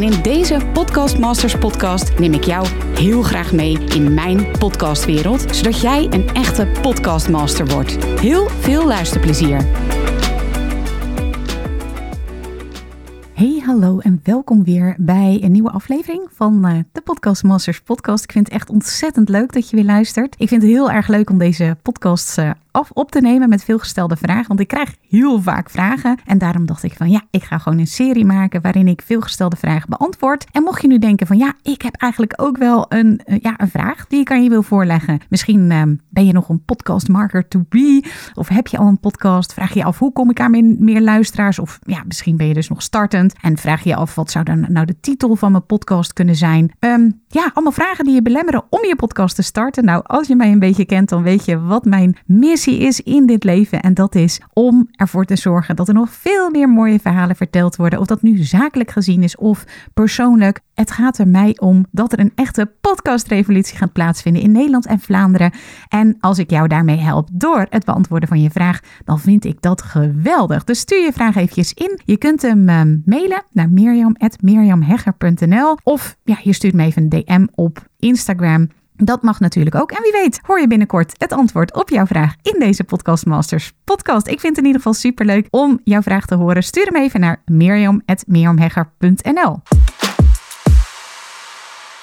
En in deze Podcast Masters podcast neem ik jou heel graag mee in mijn podcastwereld, zodat jij een echte podcastmaster wordt. Heel veel luisterplezier. Hey, hallo en welkom weer bij een nieuwe aflevering van uh, de Podcast Masters podcast. Ik vind het echt ontzettend leuk dat je weer luistert. Ik vind het heel erg leuk om deze podcasts uh, af op te nemen met veelgestelde vragen. Want ik krijg heel vaak vragen. En daarom dacht ik van ja, ik ga gewoon een serie maken waarin ik veelgestelde vragen beantwoord. En mocht je nu denken van ja, ik heb eigenlijk ook wel een, uh, ja, een vraag die ik aan je wil voorleggen. Misschien uh, ben je nog een podcastmarker to be. Of heb je al een podcast? Vraag je af hoe kom ik aan meer, luisteraars? Of ja, misschien ben je dus nog startend. En vraag je af wat zou dan nou de titel van mijn podcast kunnen zijn? Um, ja, allemaal vragen die je belemmeren om je podcast te starten. Nou, als je mij een beetje kent, dan weet je wat mijn is in dit leven. En dat is om ervoor te zorgen dat er nog veel meer mooie verhalen verteld worden. Of dat nu zakelijk gezien is of persoonlijk. Het gaat er mij om dat er een echte podcastrevolutie gaat plaatsvinden in Nederland en Vlaanderen. En als ik jou daarmee help door het beantwoorden van je vraag, dan vind ik dat geweldig. Dus stuur je vraag eventjes in. Je kunt hem uh, mailen naar mirjam.mirjamhegger.nl of ja, je stuurt me even een DM op Instagram. Dat mag natuurlijk ook. En wie weet, hoor je binnenkort het antwoord op jouw vraag in deze Podcast Masters podcast. Ik vind het in ieder geval superleuk om jouw vraag te horen. Stuur hem even naar mirjam.mirjamhegger.nl.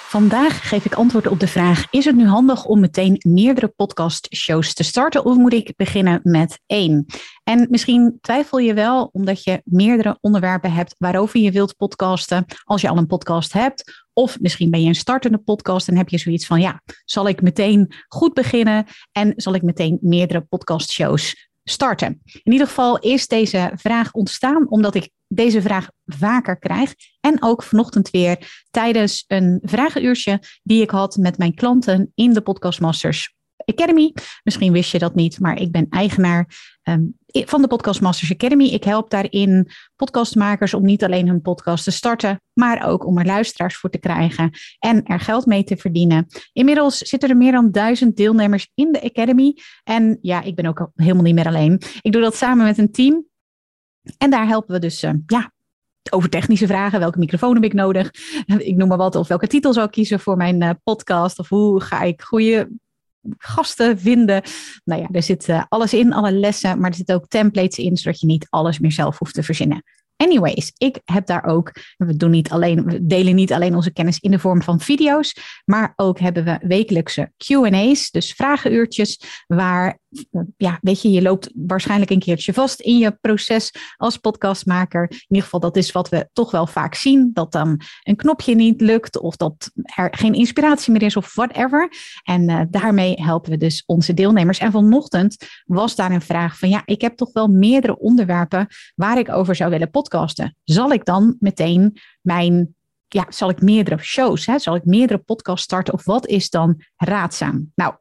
Vandaag geef ik antwoord op de vraag: is het nu handig om meteen meerdere podcastshows te starten of moet ik beginnen met één? En misschien twijfel je wel omdat je meerdere onderwerpen hebt waarover je wilt podcasten als je al een podcast hebt. Of misschien ben je een startende podcast en heb je zoiets van: ja, zal ik meteen goed beginnen en zal ik meteen meerdere podcastshows starten? In ieder geval is deze vraag ontstaan omdat ik deze vraag vaker krijg. En ook vanochtend weer tijdens een vragenuurtje die ik had met mijn klanten in de Podcast Masters Academy. Misschien wist je dat niet, maar ik ben eigenaar um, van de Podcast Masters Academy. Ik help daarin podcastmakers om niet alleen hun podcast te starten, maar ook om er luisteraars voor te krijgen en er geld mee te verdienen. Inmiddels zitten er meer dan duizend deelnemers in de Academy. En ja, ik ben ook helemaal niet meer alleen. Ik doe dat samen met een team. En daar helpen we dus uh, ja, over technische vragen. Welke microfoon heb ik nodig? Ik noem maar wat. Of welke titel zou ik kiezen voor mijn uh, podcast? Of hoe ga ik goede gasten vinden? Nou ja, er zit uh, alles in, alle lessen. Maar er zitten ook templates in, zodat je niet alles meer zelf hoeft te verzinnen. Anyways, ik heb daar ook, we, doen niet alleen, we delen niet alleen onze kennis in de vorm van video's, maar ook hebben we wekelijkse QA's, dus vragenuurtjes, waar, ja, weet je, je loopt waarschijnlijk een keertje vast in je proces als podcastmaker. In ieder geval, dat is wat we toch wel vaak zien, dat dan een knopje niet lukt of dat er geen inspiratie meer is of whatever. En uh, daarmee helpen we dus onze deelnemers. En vanochtend was daar een vraag van, ja, ik heb toch wel meerdere onderwerpen waar ik over zou willen podcasten. Zal ik dan meteen mijn, ja, zal ik meerdere shows, hè? zal ik meerdere podcasts starten of wat is dan raadzaam? Nou,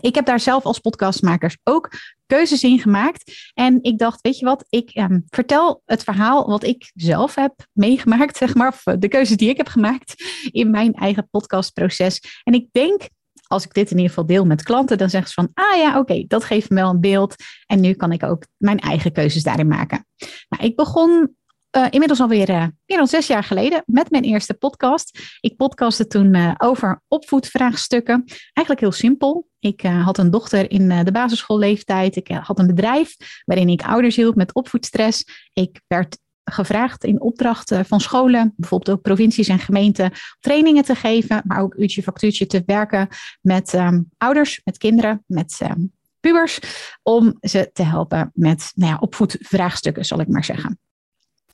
ik heb daar zelf als podcastmakers ook keuzes in gemaakt. En ik dacht, weet je wat, ik ehm, vertel het verhaal wat ik zelf heb meegemaakt, zeg maar, of de keuzes die ik heb gemaakt in mijn eigen podcastproces. En ik denk als ik dit in ieder geval deel met klanten, dan zeggen ze van, ah ja, oké, dat geeft me wel een beeld. En nu kan ik ook mijn eigen keuzes daarin maken. Nou, ik begon uh, inmiddels alweer uh, meer dan zes jaar geleden met mijn eerste podcast. Ik podcastte toen uh, over opvoedvraagstukken. Eigenlijk heel simpel. Ik had een dochter in de basisschoolleeftijd. Ik had een bedrijf waarin ik ouders hielp met opvoedstress. Ik werd gevraagd in opdrachten van scholen, bijvoorbeeld ook provincies en gemeenten, trainingen te geven, maar ook uurtje factuurtje te werken met um, ouders, met kinderen, met um, pubers, om ze te helpen met nou ja, opvoedvraagstukken, zal ik maar zeggen.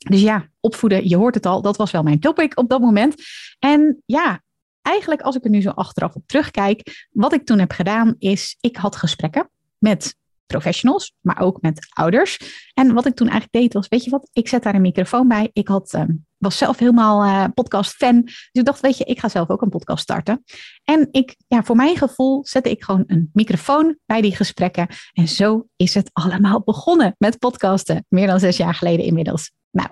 Dus ja, opvoeden, je hoort het al, dat was wel mijn topic op dat moment. En ja, eigenlijk als ik er nu zo achteraf op terugkijk, wat ik toen heb gedaan is, ik had gesprekken met professionals, maar ook met ouders. En wat ik toen eigenlijk deed was, weet je wat, ik zet daar een microfoon bij. Ik had um, was zelf helemaal uh, podcast-fan. Dus ik dacht, weet je, ik ga zelf ook een podcast starten. En ik, ja, voor mijn gevoel zette ik gewoon een microfoon bij die gesprekken. En zo is het allemaal begonnen met podcasten. Meer dan zes jaar geleden inmiddels. Nou,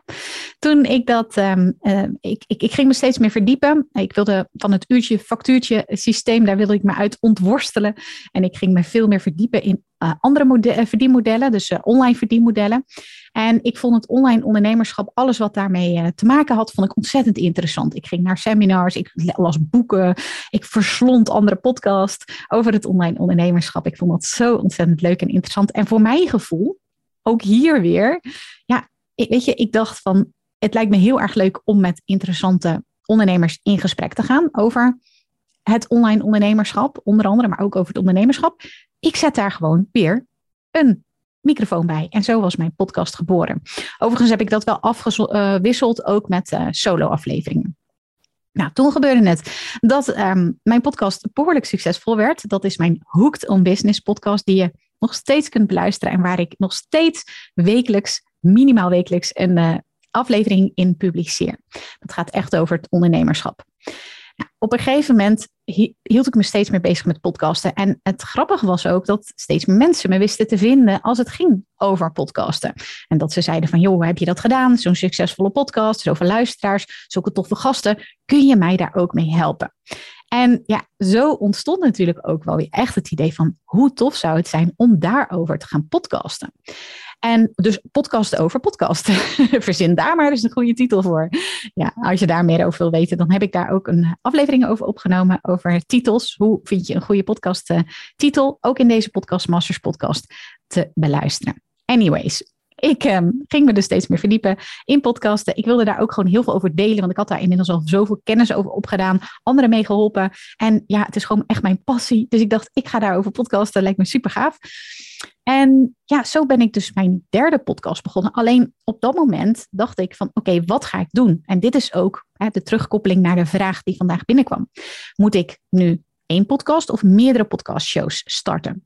toen ik dat, um, uh, ik, ik, ik, ging me steeds meer verdiepen. Ik wilde van het uurtje factuurtje systeem, daar wilde ik me uit ontworstelen. En ik ging me veel meer verdiepen in uh, andere eh, verdienmodellen, dus uh, online verdienmodellen. En ik vond het online ondernemerschap, alles wat daarmee te maken had, vond ik ontzettend interessant. Ik ging naar seminars, ik las boeken, ik verslond andere podcasts over het online ondernemerschap. Ik vond dat zo ontzettend leuk en interessant. En voor mijn gevoel, ook hier weer, ja, weet je, ik dacht van, het lijkt me heel erg leuk om met interessante ondernemers in gesprek te gaan over het online ondernemerschap, onder andere, maar ook over het ondernemerschap. Ik zet daar gewoon weer een microfoon bij. En zo was mijn podcast geboren. Overigens heb ik dat wel afgewisseld ook met uh, solo-afleveringen. Nou, toen gebeurde het dat um, mijn podcast behoorlijk succesvol werd. Dat is mijn Hooked on Business podcast, die je nog steeds kunt beluisteren en waar ik nog steeds wekelijks minimaal wekelijks een uh, aflevering in publiceer. Dat gaat echt over het ondernemerschap. Nou, op een gegeven moment hield ik me steeds meer bezig met podcasten. En het grappige was ook dat steeds meer mensen me wisten te vinden als het ging over podcasten. En dat ze zeiden van, joh, heb je dat gedaan? Zo'n succesvolle podcast, zoveel luisteraars, zulke toffe gasten. Kun je mij daar ook mee helpen? En ja, zo ontstond natuurlijk ook wel weer echt het idee van hoe tof zou het zijn om daarover te gaan podcasten. En dus podcast over podcast. Verzin daar maar eens een goede titel voor. Ja, als je daar meer over wil weten, dan heb ik daar ook een aflevering over opgenomen. Over titels. Hoe vind je een goede podcast uh, titel? Ook in deze podcast, Masters Podcast, te beluisteren. Anyways, ik um, ging me dus steeds meer verdiepen in podcasten. Ik wilde daar ook gewoon heel veel over delen, want ik had daar inmiddels al zoveel kennis over opgedaan, anderen mee geholpen. En ja, het is gewoon echt mijn passie. Dus ik dacht, ik ga daarover podcasten, lijkt me super gaaf. En ja, zo ben ik dus mijn derde podcast begonnen. Alleen op dat moment dacht ik van oké, wat ga ik doen? En dit is ook hè, de terugkoppeling naar de vraag die vandaag binnenkwam. Moet ik nu één podcast of meerdere podcastshows starten?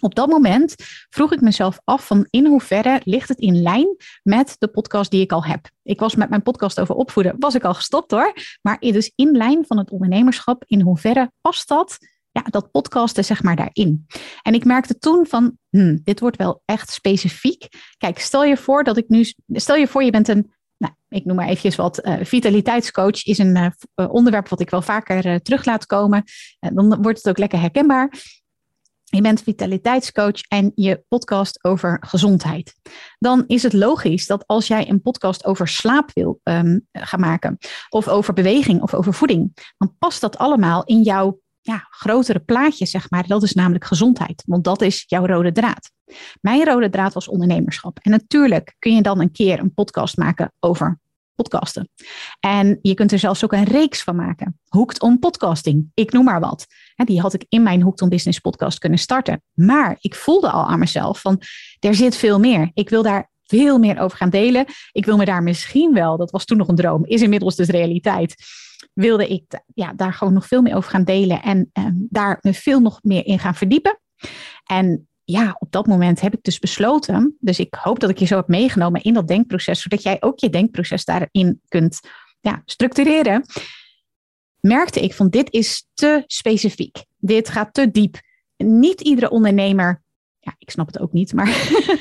Op dat moment vroeg ik mezelf af van in hoeverre ligt het in lijn met de podcast die ik al heb. Ik was met mijn podcast over opvoeden, was ik al gestopt hoor. Maar dus in lijn van het ondernemerschap, in hoeverre past dat ja, dat podcasten zeg maar daarin. En ik merkte toen van, hmm, dit wordt wel echt specifiek. Kijk, stel je voor dat ik nu, stel je voor je bent een, nou, ik noem maar eventjes wat, uh, vitaliteitscoach is een uh, onderwerp wat ik wel vaker terug laat komen. dan wordt het ook lekker herkenbaar. Je bent vitaliteitscoach en je podcast over gezondheid. Dan is het logisch dat als jij een podcast over slaap wil um, gaan maken, of over beweging of over voeding, dan past dat allemaal in jouw ja, grotere plaatje, zeg maar. Dat is namelijk gezondheid, want dat is jouw rode draad. Mijn rode draad was ondernemerschap. En natuurlijk kun je dan een keer een podcast maken over podcasten. En je kunt er zelfs ook een reeks van maken. Hooked on podcasting, ik noem maar wat. Die had ik in mijn Hooked on Business podcast kunnen starten. Maar ik voelde al aan mezelf van, er zit veel meer. Ik wil daar veel meer over gaan delen. Ik wil me daar misschien wel, dat was toen nog een droom, is inmiddels dus realiteit wilde ik ja, daar gewoon nog veel meer over gaan delen en ehm, daar me veel nog meer in gaan verdiepen. En ja, op dat moment heb ik dus besloten, dus ik hoop dat ik je zo heb meegenomen in dat denkproces, zodat jij ook je denkproces daarin kunt ja, structureren. Merkte ik van dit is te specifiek. Dit gaat te diep. Niet iedere ondernemer ja, ik snap het ook niet, maar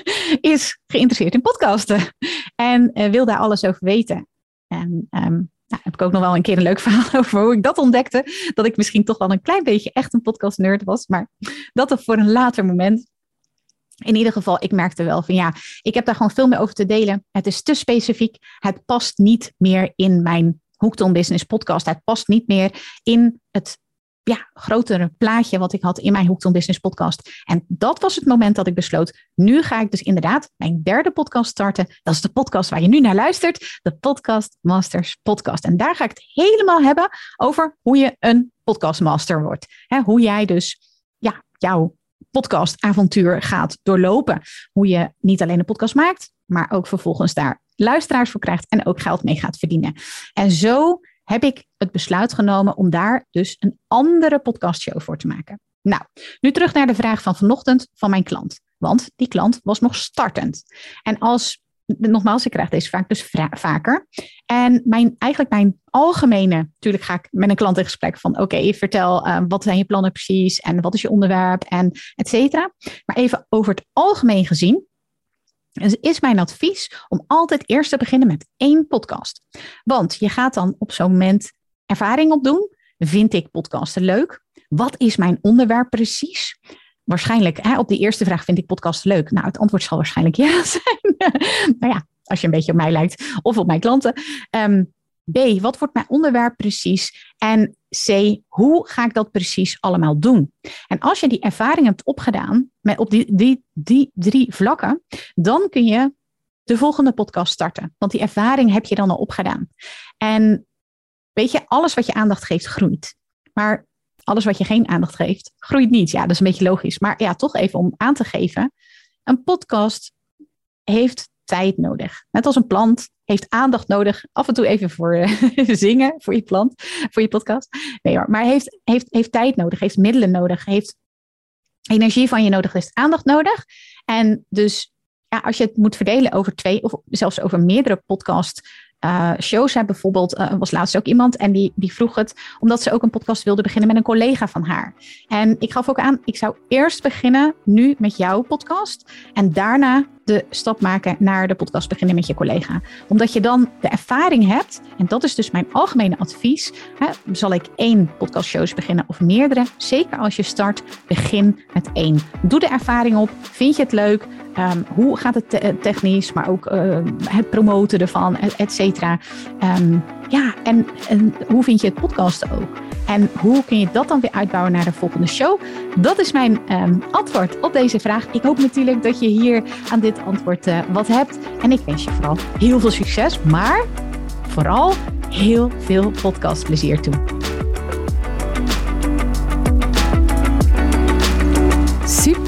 is geïnteresseerd in podcasten en uh, wil daar alles over weten. En um, nou, heb ik ook nog wel een keer een leuk verhaal over hoe ik dat ontdekte. Dat ik misschien toch wel een klein beetje echt een podcast nerd was. Maar dat er voor een later moment. In ieder geval, ik merkte wel van ja, ik heb daar gewoon veel meer over te delen. Het is te specifiek. Het past niet meer in mijn Hooked on Business podcast. Het past niet meer in het ja, grotere plaatje wat ik had in mijn Hoekton Business podcast. En dat was het moment dat ik besloot, nu ga ik dus inderdaad mijn derde podcast starten. Dat is de podcast waar je nu naar luistert, de Podcast Masters podcast. En daar ga ik het helemaal hebben over hoe je een podcastmaster wordt. hoe jij dus ja, jouw podcastavontuur gaat doorlopen. Hoe je niet alleen een podcast maakt, maar ook vervolgens daar luisteraars voor krijgt en ook geld mee gaat verdienen. En zo heb ik het besluit genomen om daar dus een andere podcastshow voor te maken. Nou, nu terug naar de vraag van vanochtend van mijn klant. Want die klant was nog startend. En als nogmaals, ik krijg deze vraag dus vaker. En mijn, eigenlijk mijn algemene, natuurlijk ga ik met een klant in gesprek van oké, vertel uh, wat zijn je plannen precies en wat is je onderwerp en et cetera. Maar even over het algemeen gezien, dus is mijn advies om altijd eerst te beginnen met één podcast. Want je gaat dan op zo'n moment ervaring opdoen. Vind ik podcasten leuk? Wat is mijn onderwerp precies? Waarschijnlijk, hè, op die eerste vraag vind ik podcasten leuk. Nou, het antwoord zal waarschijnlijk ja zijn. nou ja, als je een beetje op mij lijkt of op mijn klanten. Um, B, wat wordt mijn onderwerp precies? En C, hoe ga ik dat precies allemaal doen? En als je die ervaring hebt opgedaan met op die, die, die drie vlakken, dan kun je de volgende podcast starten. Want die ervaring heb je dan al opgedaan. En weet je, alles wat je aandacht geeft, groeit. Maar alles wat je geen aandacht geeft, groeit niet. Ja, dat is een beetje logisch. Maar ja, toch even om aan te geven. Een podcast heeft tijd nodig. Net als een plant heeft aandacht nodig. Af en toe even voor uh, zingen voor je plant, voor je podcast. Nee hoor, maar heeft, heeft, heeft tijd nodig, heeft middelen nodig, heeft energie van je nodig, heeft aandacht nodig. En dus ja, als je het moet verdelen over twee of zelfs over meerdere podcast uh, shows hebben. Bijvoorbeeld uh, was laatst ook iemand en die, die vroeg het omdat ze ook een podcast wilde beginnen met een collega van haar. En ik gaf ook aan, ik zou eerst beginnen nu met jouw podcast en daarna de stap maken naar de podcast beginnen met je collega. Omdat je dan de ervaring hebt, en dat is dus mijn algemene advies. Hè, zal ik één podcastshows beginnen of meerdere? Zeker als je start, begin met één. Doe de ervaring op. Vind je het leuk? Um, hoe gaat het te technisch, maar ook uh, het promoten ervan, et cetera. Um, ja, en, en, hoe vind je het podcast ook? En hoe kun je dat dan weer uitbouwen naar de volgende show? Dat is mijn um, antwoord op deze vraag. Ik hoop natuurlijk dat je hier aan dit antwoord uh, wat hebt. En ik wens je vooral heel veel succes, maar vooral heel veel podcastplezier toe.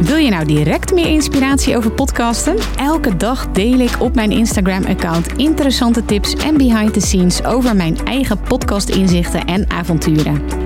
Wil je nou direct meer inspiratie over podcasten? Elke dag deel ik op mijn Instagram-account interessante tips en behind the scenes over mijn eigen podcast-inzichten en avonturen.